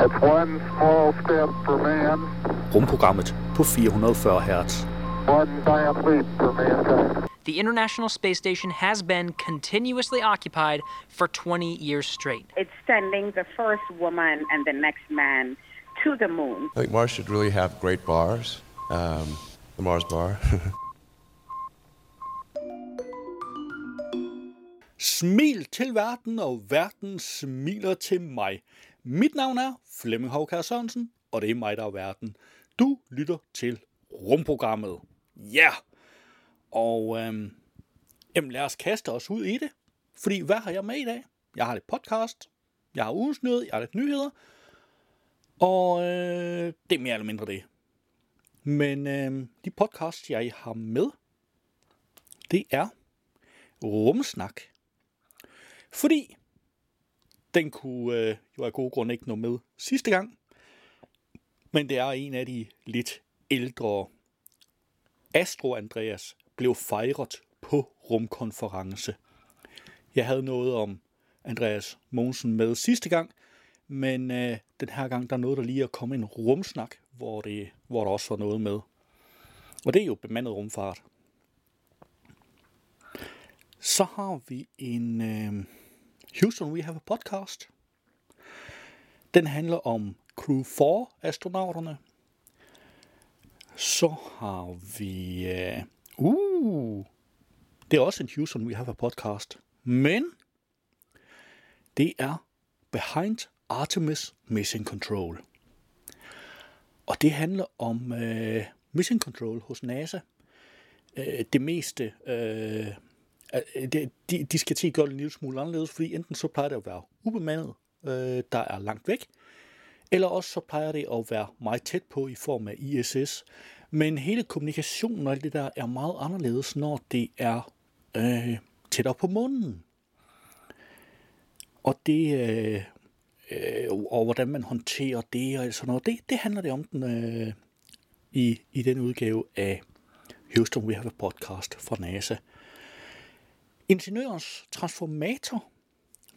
It's one small step for man, Rumprogrammet på 440 Hz. one giant leap for mankind. The International Space Station has been continuously occupied for 20 years straight. It's sending the first woman and the next man to the moon. I think Mars should really have great bars. Um, the Mars bar. Smil til verden, og verden smiler til mig. Mit navn er Flemming Havkær Sørensen, og det er mig, der er verden. Du lytter til rumprogrammet. Ja! Yeah! Og øhm, jamen lad os kaste os ud i det. Fordi hvad har jeg med i dag? Jeg har lidt podcast, jeg har ugens nyhed, jeg har lidt nyheder, og øh, det er mere eller mindre det. Men øh, de podcasts, jeg har med, det er Rumsnak. Fordi den kunne øh, jo af gode grunde ikke nå med sidste gang. Men det er en af de lidt ældre. Astro Andreas blev fejret på rumkonference. Jeg havde noget om Andreas Mogensen med sidste gang, men øh, den her gang der nåede der lige at komme en rumsnak, hvor, det, hvor der også var noget med. Og det er jo bemandet rumfart. Så har vi en øh, Houston We Have a Podcast. Den handler om Crew 4 astronauterne. Så har vi... Øh, uh, det er også en Houston We Have a Podcast. Men det er Behind Artemis Mission Control. Og det handler om øh, Mission Control hos NASA. Øh, det meste... Øh, Øh, de, de, skal til at gøre det en lille smule anderledes, fordi enten så plejer det at være ubemandet, øh, der er langt væk, eller også så plejer det at være meget tæt på i form af ISS. Men hele kommunikationen og alt det der er meget anderledes, når det er øh, tættere på månen. Og det, øh, øh, og hvordan man håndterer det og sådan noget, det, det handler det om den, øh, i, i den udgave af Houston We Have a Podcast fra NASA. Ingeniørens transformator,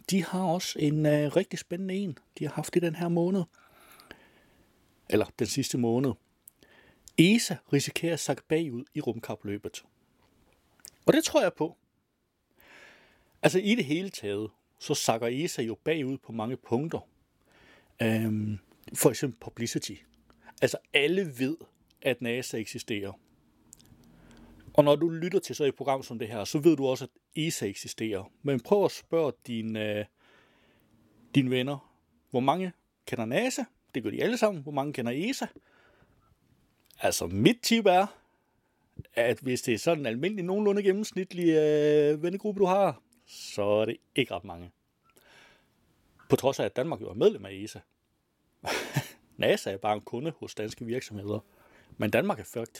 de har også en øh, rigtig spændende en, de har haft i den her måned. Eller den sidste måned. ESA risikerer at sakke bagud i rumkapløbet. Og det tror jeg på. Altså i det hele taget, så sakker ESA jo bagud på mange punkter. Øhm, for eksempel publicity. Altså alle ved, at NASA eksisterer. Og når du lytter til så et program som det her, så ved du også, at ESA eksisterer. Men prøv at spørge dine, øh, dine venner, hvor mange kender NASA? Det gør de alle sammen. Hvor mange kender ESA? Altså, mit tip er, at hvis det er sådan en almindelig, nogenlunde gennemsnitlig øh, vennegruppe, du har, så er det ikke ret mange. På trods af, at Danmark jo er medlem af ESA. NASA er bare en kunde hos danske virksomheder. Men Danmark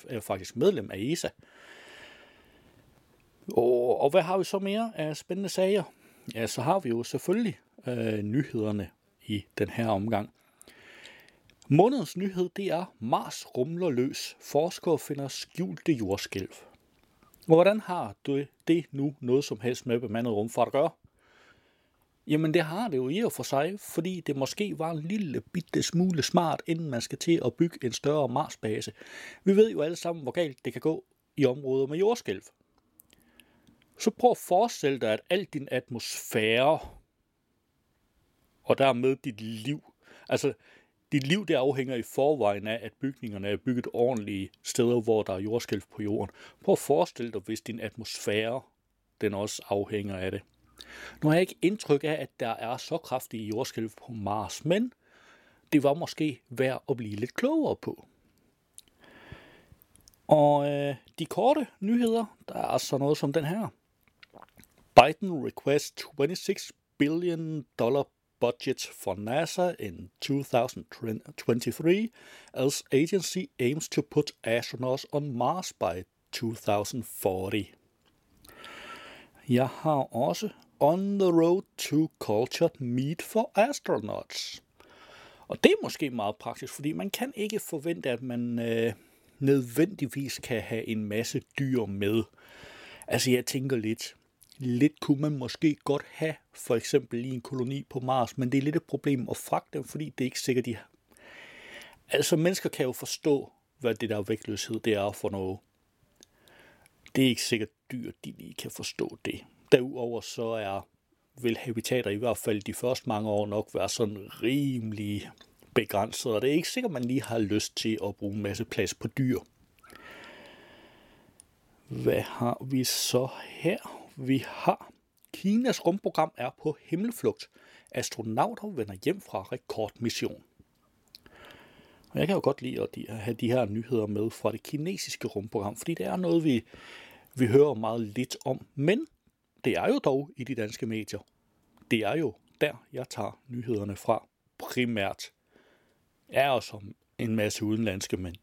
er faktisk medlem af ESA. Og, og hvad har vi så mere af spændende sager? Ja, så har vi jo selvfølgelig øh, nyhederne i den her omgang. Månedens nyhed, det er Mars rumler løs. Forskere finder skjulte jordskælv. Hvordan har du det nu noget som helst med bemandet rumfart at gøre? Jamen det har det jo i og for sig, fordi det måske var en lille bitte smule smart, inden man skal til at bygge en større Marsbase. Vi ved jo alle sammen, hvor galt det kan gå i områder med jordskælv. Så prøv at forestille dig, at al din atmosfære, og dermed dit liv, altså dit liv det afhænger i forvejen af, at bygningerne er bygget ordentlige steder, hvor der er jordskælv på jorden. Prøv at forestille dig, hvis din atmosfære, den også afhænger af det. Nu har jeg ikke indtryk af, at der er så kraftige jordskælv på Mars, men det var måske værd at blive lidt klogere på. Og øh, de korte nyheder, der er så noget som den her. Biden requests 26 billion dollar budget for NASA in 2023 as agency aims to put astronauts on Mars by 2040. Jeg har også On the Road to Cultured Meat for Astronauts. Og det er måske meget praktisk, fordi man kan ikke forvente, at man øh, nødvendigvis kan have en masse dyr med. Altså jeg tænker lidt, lidt kunne man måske godt have, for eksempel i en koloni på Mars, men det er lidt et problem at fragte dem, fordi det er ikke sikkert, de har. Altså, mennesker kan jo forstå, hvad det der vægtløshed det er for noget. Det er ikke sikkert dyr, de lige kan forstå det. Derudover så er vil habitater i hvert fald de første mange år nok være sådan rimelig begrænset, og det er ikke sikkert, man lige har lyst til at bruge en masse plads på dyr. Hvad har vi så her? Vi har Kinas rumprogram er på himmelflugt. Astronauter vender hjem fra rekordmission. Og jeg kan jo godt lide at have de her nyheder med fra det kinesiske rumprogram, fordi det er noget, vi, vi hører meget lidt om. Men det er jo dog i de danske medier. Det er jo der, jeg tager nyhederne fra primært. Er også en masse udenlandske, men,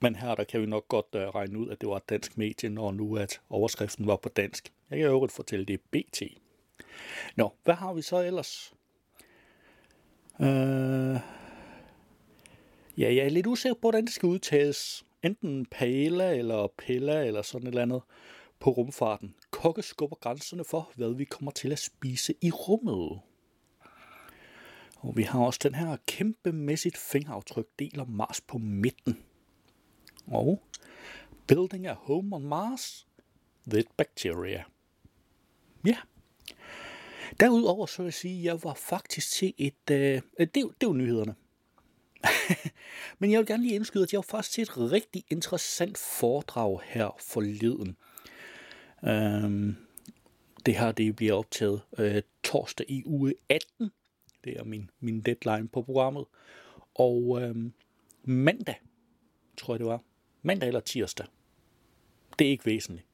men her der kan vi nok godt uh, regne ud, at det var et dansk medie, når nu at overskriften var på dansk. Jeg kan jo øvrigt fortælle, det er BT. Nå, hvad har vi så ellers? Uh, ja, jeg er lidt usikker på, hvordan det skal udtales. Enten Pala eller Pella eller sådan et eller andet på rumfarten. Kokke skubber grænserne for, hvad vi kommer til at spise i rummet. Og vi har også den her kæmpemæssigt fingeraftryk deler Mars på midten. Og Building a Home on Mars with Bacteria. Ja. Derudover så vil jeg sige, at jeg var faktisk til et... Øh, det, det var nyhederne. Men jeg vil gerne lige indskyde, at jeg var faktisk til et rigtig interessant foredrag her forleden. Øhm, det her det bliver optaget øh, torsdag i uge 18. Det er min, min deadline på programmet. Og øhm, mandag, tror jeg det var. Mandag eller tirsdag. Det er ikke væsentligt.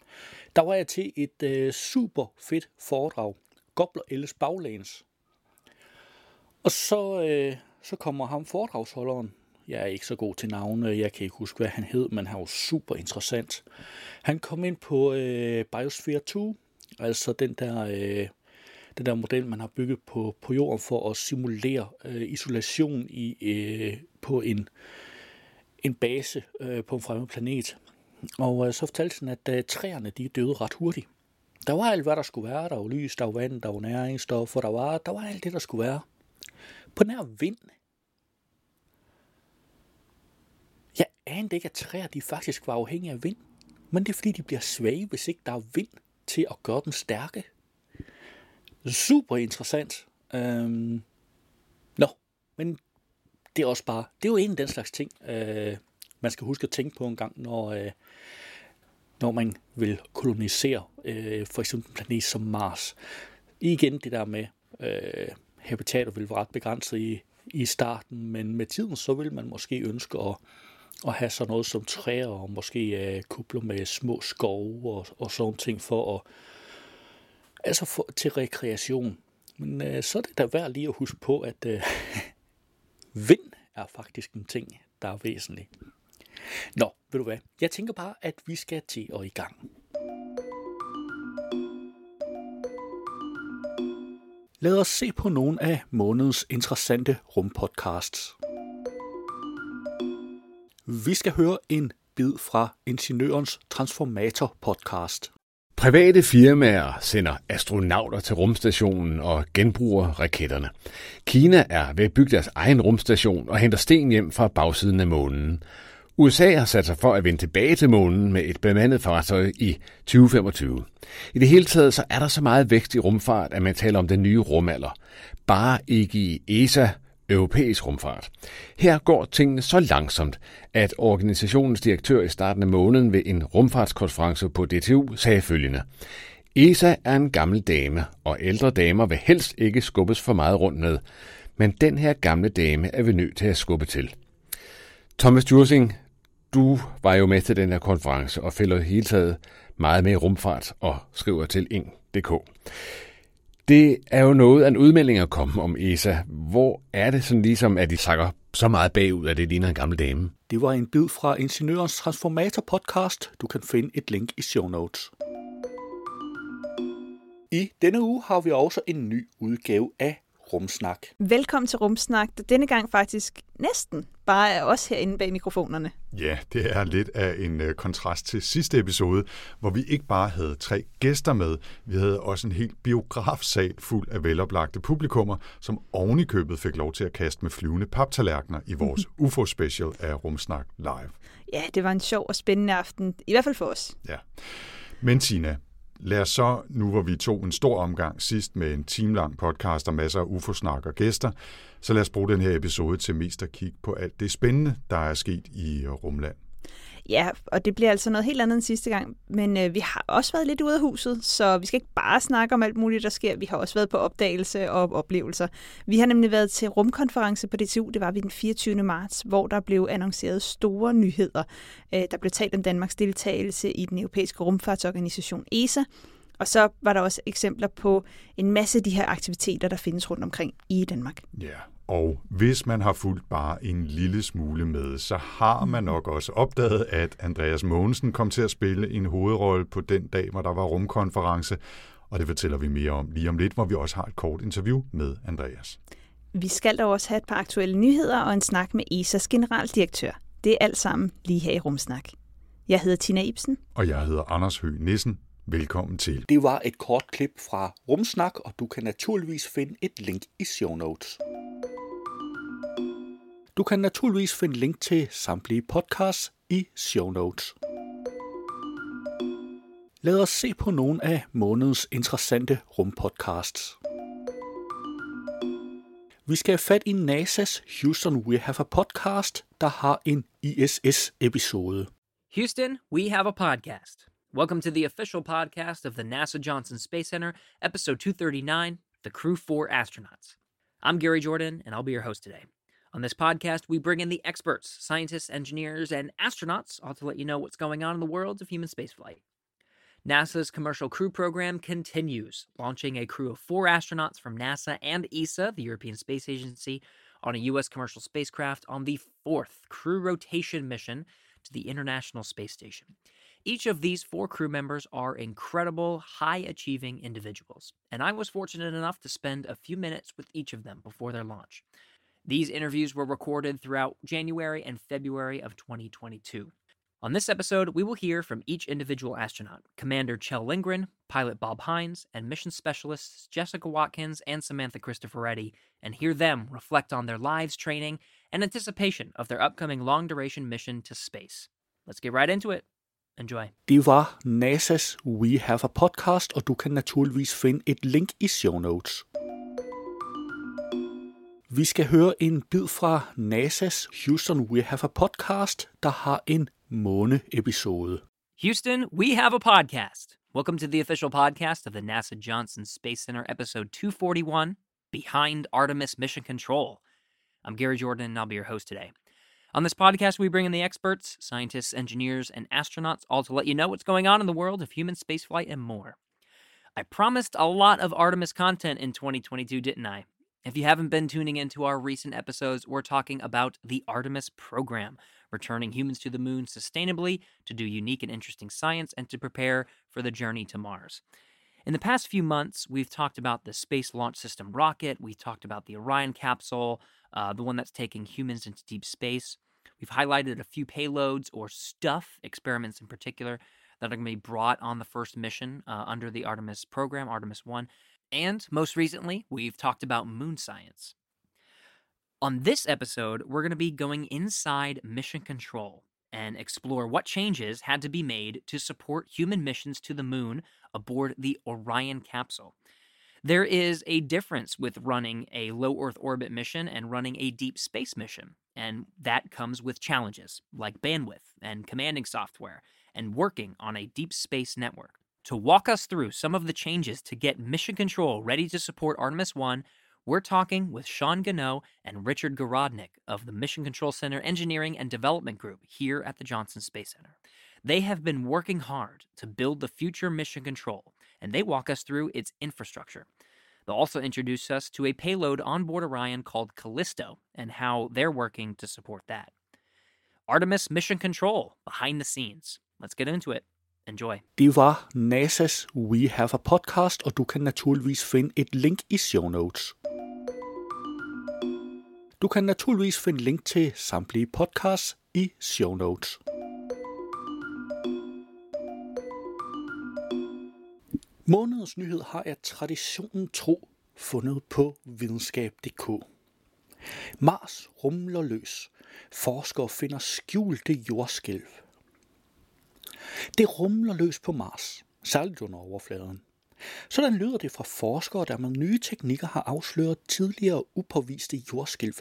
Der var jeg til et øh, super fedt foredrag. Gobler Elles Baglæns. Og så, øh, så kommer ham foredragsholderen, jeg er ikke så god til navne, jeg kan ikke huske, hvad han hed, men han var super interessant. Han kom ind på øh, Biosphere 2, altså den der, øh, den der model, man har bygget på, på jorden for at simulere øh, isolation i, øh, på en, en base øh, på en fremmed planet. Og øh, så fortalte han, at øh, træerne de døde ret hurtigt. Der var alt, hvad der skulle være. Der var lys, der var vand, der var næringsstoffer, der var, der var alt det, der skulle være. På nær vind, Jeg anede ikke, at træer de faktisk var afhængige af vind. Men det er fordi, de bliver svage, hvis ikke der er vind til at gøre dem stærke. Super interessant. Øhm, nå, men det er også bare, det er jo en af den slags ting, øh, man skal huske at tænke på en gang, når, øh, når man vil kolonisere øh, for eksempel en planet som Mars. Igen det der med, øh, habitater vil være ret begrænset i, i starten, men med tiden så vil man måske ønske at at have sådan noget som træer og måske øh, uh, kubler med små skove og, og sådan ting for at altså for, til rekreation. Men uh, så er det da værd lige at huske på, at uh, vind er faktisk en ting, der er væsentlig. Nå, ved du hvad? Jeg tænker bare, at vi skal til og i gang. Lad os se på nogle af månedens interessante rumpodcasts. Vi skal høre en bid fra Ingeniørens Transformator podcast. Private firmaer sender astronauter til rumstationen og genbruger raketterne. Kina er ved at bygge deres egen rumstation og henter sten hjem fra bagsiden af månen. USA har sat sig for at vende tilbage til månen med et bemandet fartøj i 2025. I det hele taget så er der så meget vækst i rumfart, at man taler om den nye rumalder. Bare ikke i ESA, europæisk rumfart. Her går tingene så langsomt, at organisationens direktør i starten af måneden ved en rumfartskonference på DTU sagde følgende. ESA er en gammel dame, og ældre damer vil helst ikke skubbes for meget rundt med. Men den her gamle dame er vi nødt til at skubbe til. Thomas Jursing, du var jo med til den her konference og fælder hele taget meget med rumfart og skriver til ing.dk. Det er jo noget af en udmelding at komme om ESA. Hvor er det sådan ligesom, at de sakker så meget bagud, at det ligner en gammel dame? Det var en bid fra Ingeniørens Transformator podcast. Du kan finde et link i show notes. I denne uge har vi også en ny udgave af Rumsnak. Velkommen til Rumsnak, der denne gang faktisk næsten bare er os herinde bag mikrofonerne. Ja, det er lidt af en øh, kontrast til sidste episode, hvor vi ikke bare havde tre gæster med, vi havde også en helt biografsal fuld af veloplagte publikummer, som oven i købet fik lov til at kaste med flyvende paptallerkener i vores UFO-special af Rumsnak Live. Ja, det var en sjov og spændende aften, i hvert fald for os. Ja. Men Tina, lad os så, nu hvor vi tog en stor omgang sidst med en timelang podcast og masser af ufosnak og gæster, så lad os bruge den her episode til mest at kigge på alt det spændende, der er sket i Rumland. Ja, og det bliver altså noget helt andet end sidste gang. Men øh, vi har også været lidt ude af huset, så vi skal ikke bare snakke om alt muligt, der sker. Vi har også været på opdagelse og oplevelser. Vi har nemlig været til rumkonference på DTU, det var vi den 24. marts, hvor der blev annonceret store nyheder. Øh, der blev talt om Danmarks deltagelse i den europæiske rumfartsorganisation ESA, og så var der også eksempler på en masse af de her aktiviteter, der findes rundt omkring i Danmark. Ja, og hvis man har fulgt bare en lille smule med, så har man nok også opdaget, at Andreas Mogensen kom til at spille en hovedrolle på den dag, hvor der var rumkonference, og det fortæller vi mere om lige om lidt, hvor vi også har et kort interview med Andreas. Vi skal dog også have et par aktuelle nyheder og en snak med ESA's generaldirektør. Det er alt sammen lige her i Rumsnak. Jeg hedder Tina Ibsen. Og jeg hedder Anders Høgh Nissen. Velkommen til. Det var et kort klip fra Rumsnak, og du kan naturligvis finde et link i show notes. Du kan naturligvis finde link til samtlige podcasts i show notes. Lad os se på nogle af månedens interessante rumpodcasts. Vi skal have fat i NASA's Houston We Have a Podcast, der har en ISS-episode. Houston, we have a podcast. Welcome to the official podcast of the NASA Johnson Space Center, episode 239 The Crew 4 Astronauts. I'm Gary Jordan, and I'll be your host today. On this podcast, we bring in the experts, scientists, engineers, and astronauts, all to let you know what's going on in the world of human spaceflight. NASA's Commercial Crew Program continues, launching a crew of four astronauts from NASA and ESA, the European Space Agency, on a U.S. commercial spacecraft on the fourth crew rotation mission to the International Space Station. Each of these four crew members are incredible, high achieving individuals, and I was fortunate enough to spend a few minutes with each of them before their launch. These interviews were recorded throughout January and February of 2022. On this episode, we will hear from each individual astronaut Commander Chell Lindgren, pilot Bob Hines, and mission specialists Jessica Watkins and Samantha Cristoforetti, and hear them reflect on their lives, training, and anticipation of their upcoming long duration mission to space. Let's get right into it. Enjoy. Det var NASA's We Have a Podcast, og du kan naturligvis finde et link i show notes. Vi skal høre en bid fra NASA's Houston We Have a Podcast, der har en. Houston, we have a podcast. Welcome to the official podcast of the NASA Johnson Space Center, episode 241 Behind Artemis Mission Control. I'm Gary Jordan, and I'll be your host today. On this podcast, we bring in the experts, scientists, engineers, and astronauts, all to let you know what's going on in the world of human spaceflight and more. I promised a lot of Artemis content in 2022, didn't I? If you haven't been tuning into our recent episodes, we're talking about the Artemis program, returning humans to the moon sustainably to do unique and interesting science and to prepare for the journey to Mars. In the past few months, we've talked about the Space Launch System rocket, we've talked about the Orion capsule, uh, the one that's taking humans into deep space. We've highlighted a few payloads or stuff, experiments in particular, that are going to be brought on the first mission uh, under the Artemis program, Artemis 1. And most recently, we've talked about moon science. On this episode, we're going to be going inside mission control and explore what changes had to be made to support human missions to the moon aboard the Orion capsule. There is a difference with running a low Earth orbit mission and running a deep space mission, and that comes with challenges like bandwidth and commanding software and working on a deep space network. To walk us through some of the changes to get mission control ready to support Artemis 1, we're talking with Sean Gano and Richard Gorodnik of the Mission Control Center Engineering and Development Group here at the Johnson Space Center. They have been working hard to build the future mission control, and they walk us through its infrastructure. They'll also introduce us to a payload on board Orion called Callisto and how they're working to support that. Artemis Mission Control behind the scenes. Let's get into it. Enjoy. Det var NASA's We Have a Podcast, og du kan naturligvis finde et link i show notes. Du kan naturligvis finde link til samtlige podcasts i show notes. Månedens nyhed har jeg traditionen tro fundet på videnskab.dk. Mars rumler løs. Forskere finder skjulte jordskælv. Det rumler løs på Mars, særligt under overfladen. Sådan lyder det fra forskere, der med nye teknikker har afsløret tidligere upåviste jordskælv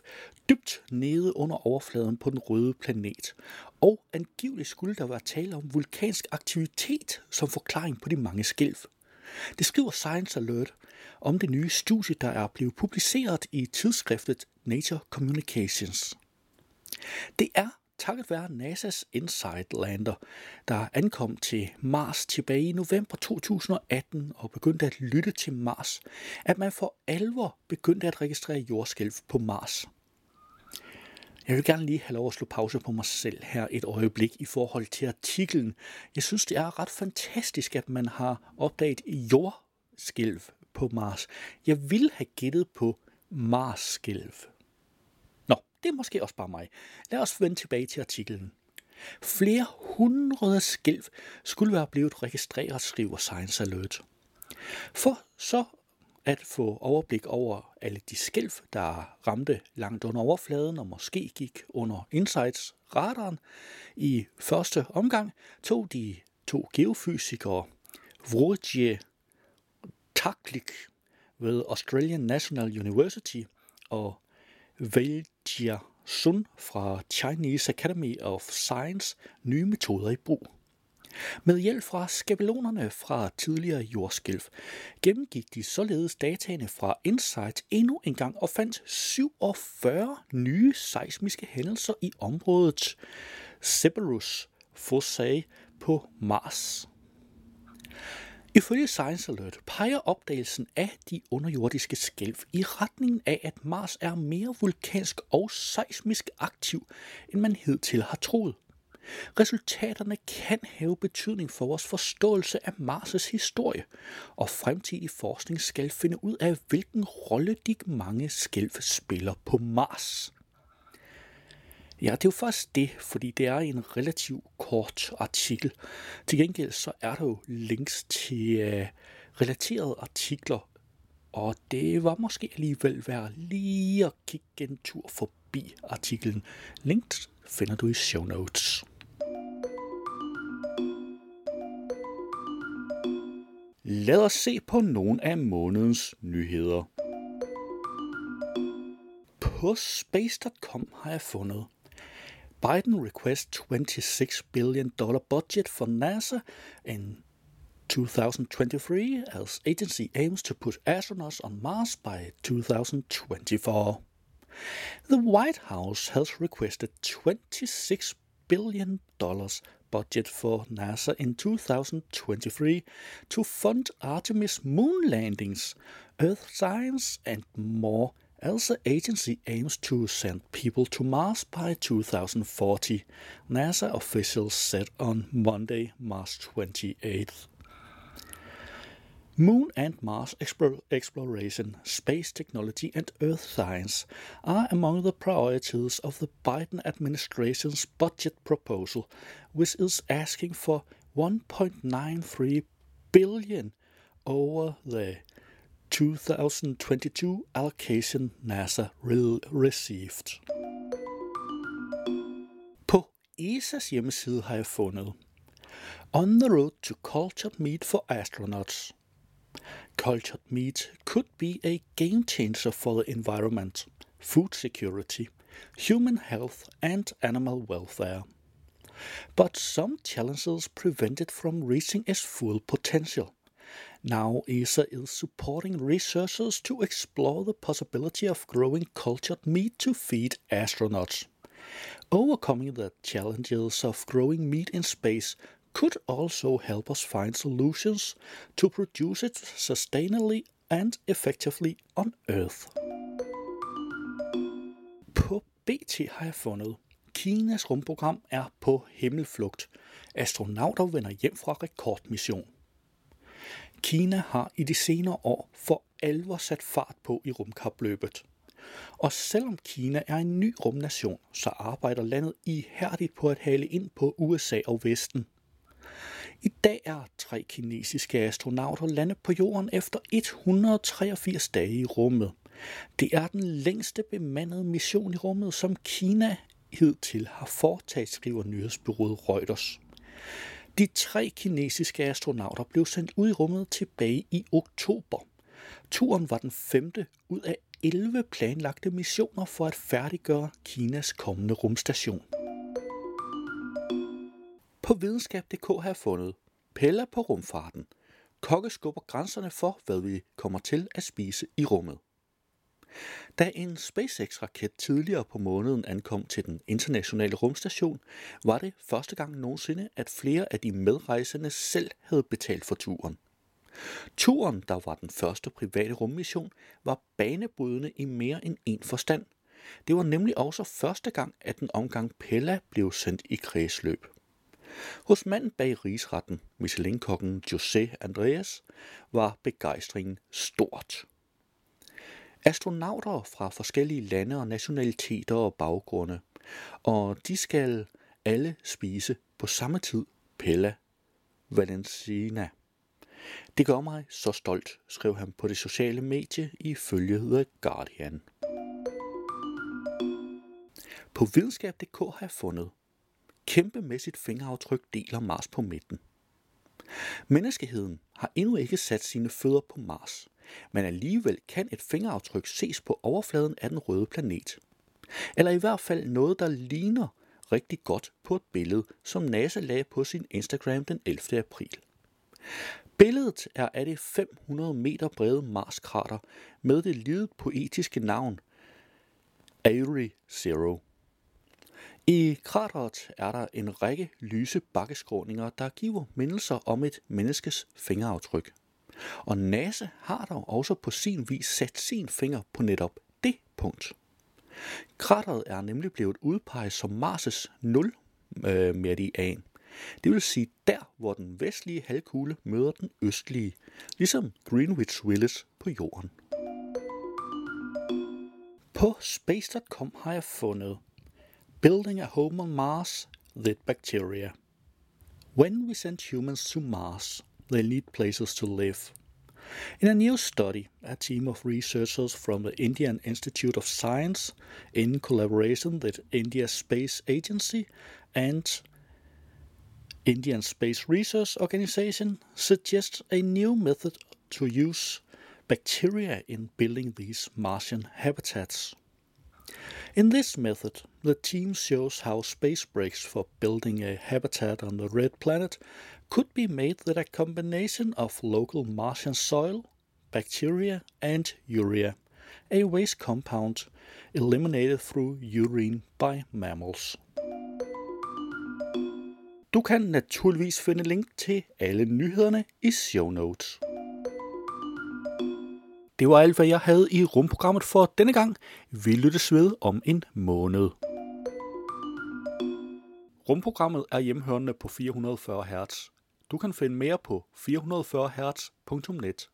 dybt nede under overfladen på den røde planet. Og angiveligt skulle der være tale om vulkansk aktivitet som forklaring på de mange skælv. Det skriver Science Alert om det nye studie, der er blevet publiceret i tidsskriftet Nature Communications. Det er takket være NASA's InSight Lander, der ankom til Mars tilbage i november 2018 og begyndte at lytte til Mars, at man for alvor begyndte at registrere jordskælv på Mars. Jeg vil gerne lige have lov at slå pause på mig selv her et øjeblik i forhold til artiklen. Jeg synes, det er ret fantastisk, at man har opdaget jordskælv på Mars. Jeg vil have gættet på Mars-skælv. Det er måske også bare mig. Lad os vende tilbage til artiklen. Flere hundrede skælv skulle være blevet registreret, skriver Science Alert. For så at få overblik over alle de skælv, der ramte langt under overfladen og måske gik under Insights radaren. I første omgang tog de to geofysikere Wojciech Taklik ved Australian National University og Jia Sun fra Chinese Academy of Science nye metoder i brug. Med hjælp fra skabelonerne fra tidligere jordskælv gennemgik de således dataene fra InSight endnu en gang og fandt 47 nye seismiske hændelser i området Severus Fossae på Mars. Ifølge Science Alert peger opdagelsen af de underjordiske skælv i retningen af, at Mars er mere vulkansk og seismisk aktiv, end man hidtil har troet. Resultaterne kan have betydning for vores forståelse af Mars' historie, og fremtidig forskning skal finde ud af, hvilken rolle de mange skælv spiller på Mars. Ja, det er jo faktisk det, fordi det er en relativt kort artikel. Til gengæld så er der jo links til uh, relaterede artikler, og det var måske alligevel værd lige at kigge en tur forbi artiklen. Links finder du i show notes. Lad os se på nogle af månedens nyheder. På space.com har jeg fundet Biden requests 26 billion dollar budget for NASA in 2023 as agency aims to put astronauts on Mars by 2024. The White House has requested 26 billion dollars budget for NASA in 2023 to fund Artemis moon landings, Earth science, and more as the agency aims to send people to Mars by 2040, NASA officials said on Monday, March 28th. Moon and Mars exploration, space technology, and Earth science are among the priorities of the Biden administration's budget proposal, which is asking for 1.93 billion over the 2022 allocation NASA received. På ESA's hjemmeside har jeg fundet On the road to cultured meat for astronauts. Cultured meat could be a game changer for the environment, food security, human health, and animal welfare. But some challenges prevent it from reaching its full potential. Now, ESA is supporting researchers to explore the possibility of growing cultured meat to feed astronauts. Overcoming the challenges of growing meat in space could also help us find solutions to produce it sustainably and effectively on Earth. På BT har jeg fundet, Kinas rumprogram er på himmelflugt. Astronauter vender hjem fra rekordmission. Kina har i de senere år for alvor sat fart på i rumkapløbet. Og selvom Kina er en ny rumnation, så arbejder landet ihærdigt på at hale ind på USA og Vesten. I dag er tre kinesiske astronauter landet på jorden efter 183 dage i rummet. Det er den længste bemandede mission i rummet, som Kina hidtil har foretaget, skriver nyhedsbyrået Reuters. De tre kinesiske astronauter blev sendt ud i rummet tilbage i oktober. Turen var den femte ud af 11 planlagte missioner for at færdiggøre Kinas kommende rumstation. På videnskab.dk har jeg fundet Pella på rumfarten. Kokke skubber grænserne for, hvad vi kommer til at spise i rummet. Da en SpaceX-raket tidligere på måneden ankom til den internationale rumstation, var det første gang nogensinde, at flere af de medrejsende selv havde betalt for turen. Turen, der var den første private rummission, var banebrydende i mere end en forstand. Det var nemlig også første gang, at den omgang Pella blev sendt i kredsløb. Hos manden bag rigsretten, Michelin-kokken José Andreas, var begejstringen stort. Astronauter fra forskellige lande og nationaliteter og baggrunde, og de skal alle spise på samme tid Pella Valencina. Det gør mig så stolt, skrev han på det sociale medie ifølge The Guardian. På videnskab.dk har jeg fundet, kæmpemæssigt fingeraftryk deler Mars på midten. Menneskeheden har endnu ikke sat sine fødder på Mars, men alligevel kan et fingeraftryk ses på overfladen af den røde planet. Eller i hvert fald noget, der ligner rigtig godt på et billede, som NASA lagde på sin Instagram den 11. april. Billedet er af det 500 meter brede Mars-krater med det lidet poetiske navn Avery Zero. I krateret er der en række lyse bakkeskråninger, der giver mindelser om et menneskes fingeraftryk. Og NASA har dog også på sin vis sat sin finger på netop det punkt. Krateret er nemlig blevet udpeget som Mars' nul øh, meridian. Det vil sige der, hvor den vestlige halvkugle møder den østlige, ligesom Greenwich Village på jorden. På space.com har jeg fundet Building a home on Mars with bacteria. When we send humans to Mars, they need places to live. In a new study, a team of researchers from the Indian Institute of Science, in collaboration with India's Space Agency and Indian Space Research Organization, suggests a new method to use bacteria in building these Martian habitats. In this method, the team shows how space breaks for building a habitat on the red planet could be made with a combination of local Martian soil, bacteria, and urea, a waste compound eliminated through urine by mammals. Du kan naturligvis finde link til alle nyhederne i show notes. Det var alt, hvad jeg havde i rumprogrammet for denne gang. Vi lyttes ved om en måned. Rumprogrammet er hjemhørende på 440 Hz. Du kan finde mere på 440hz.net.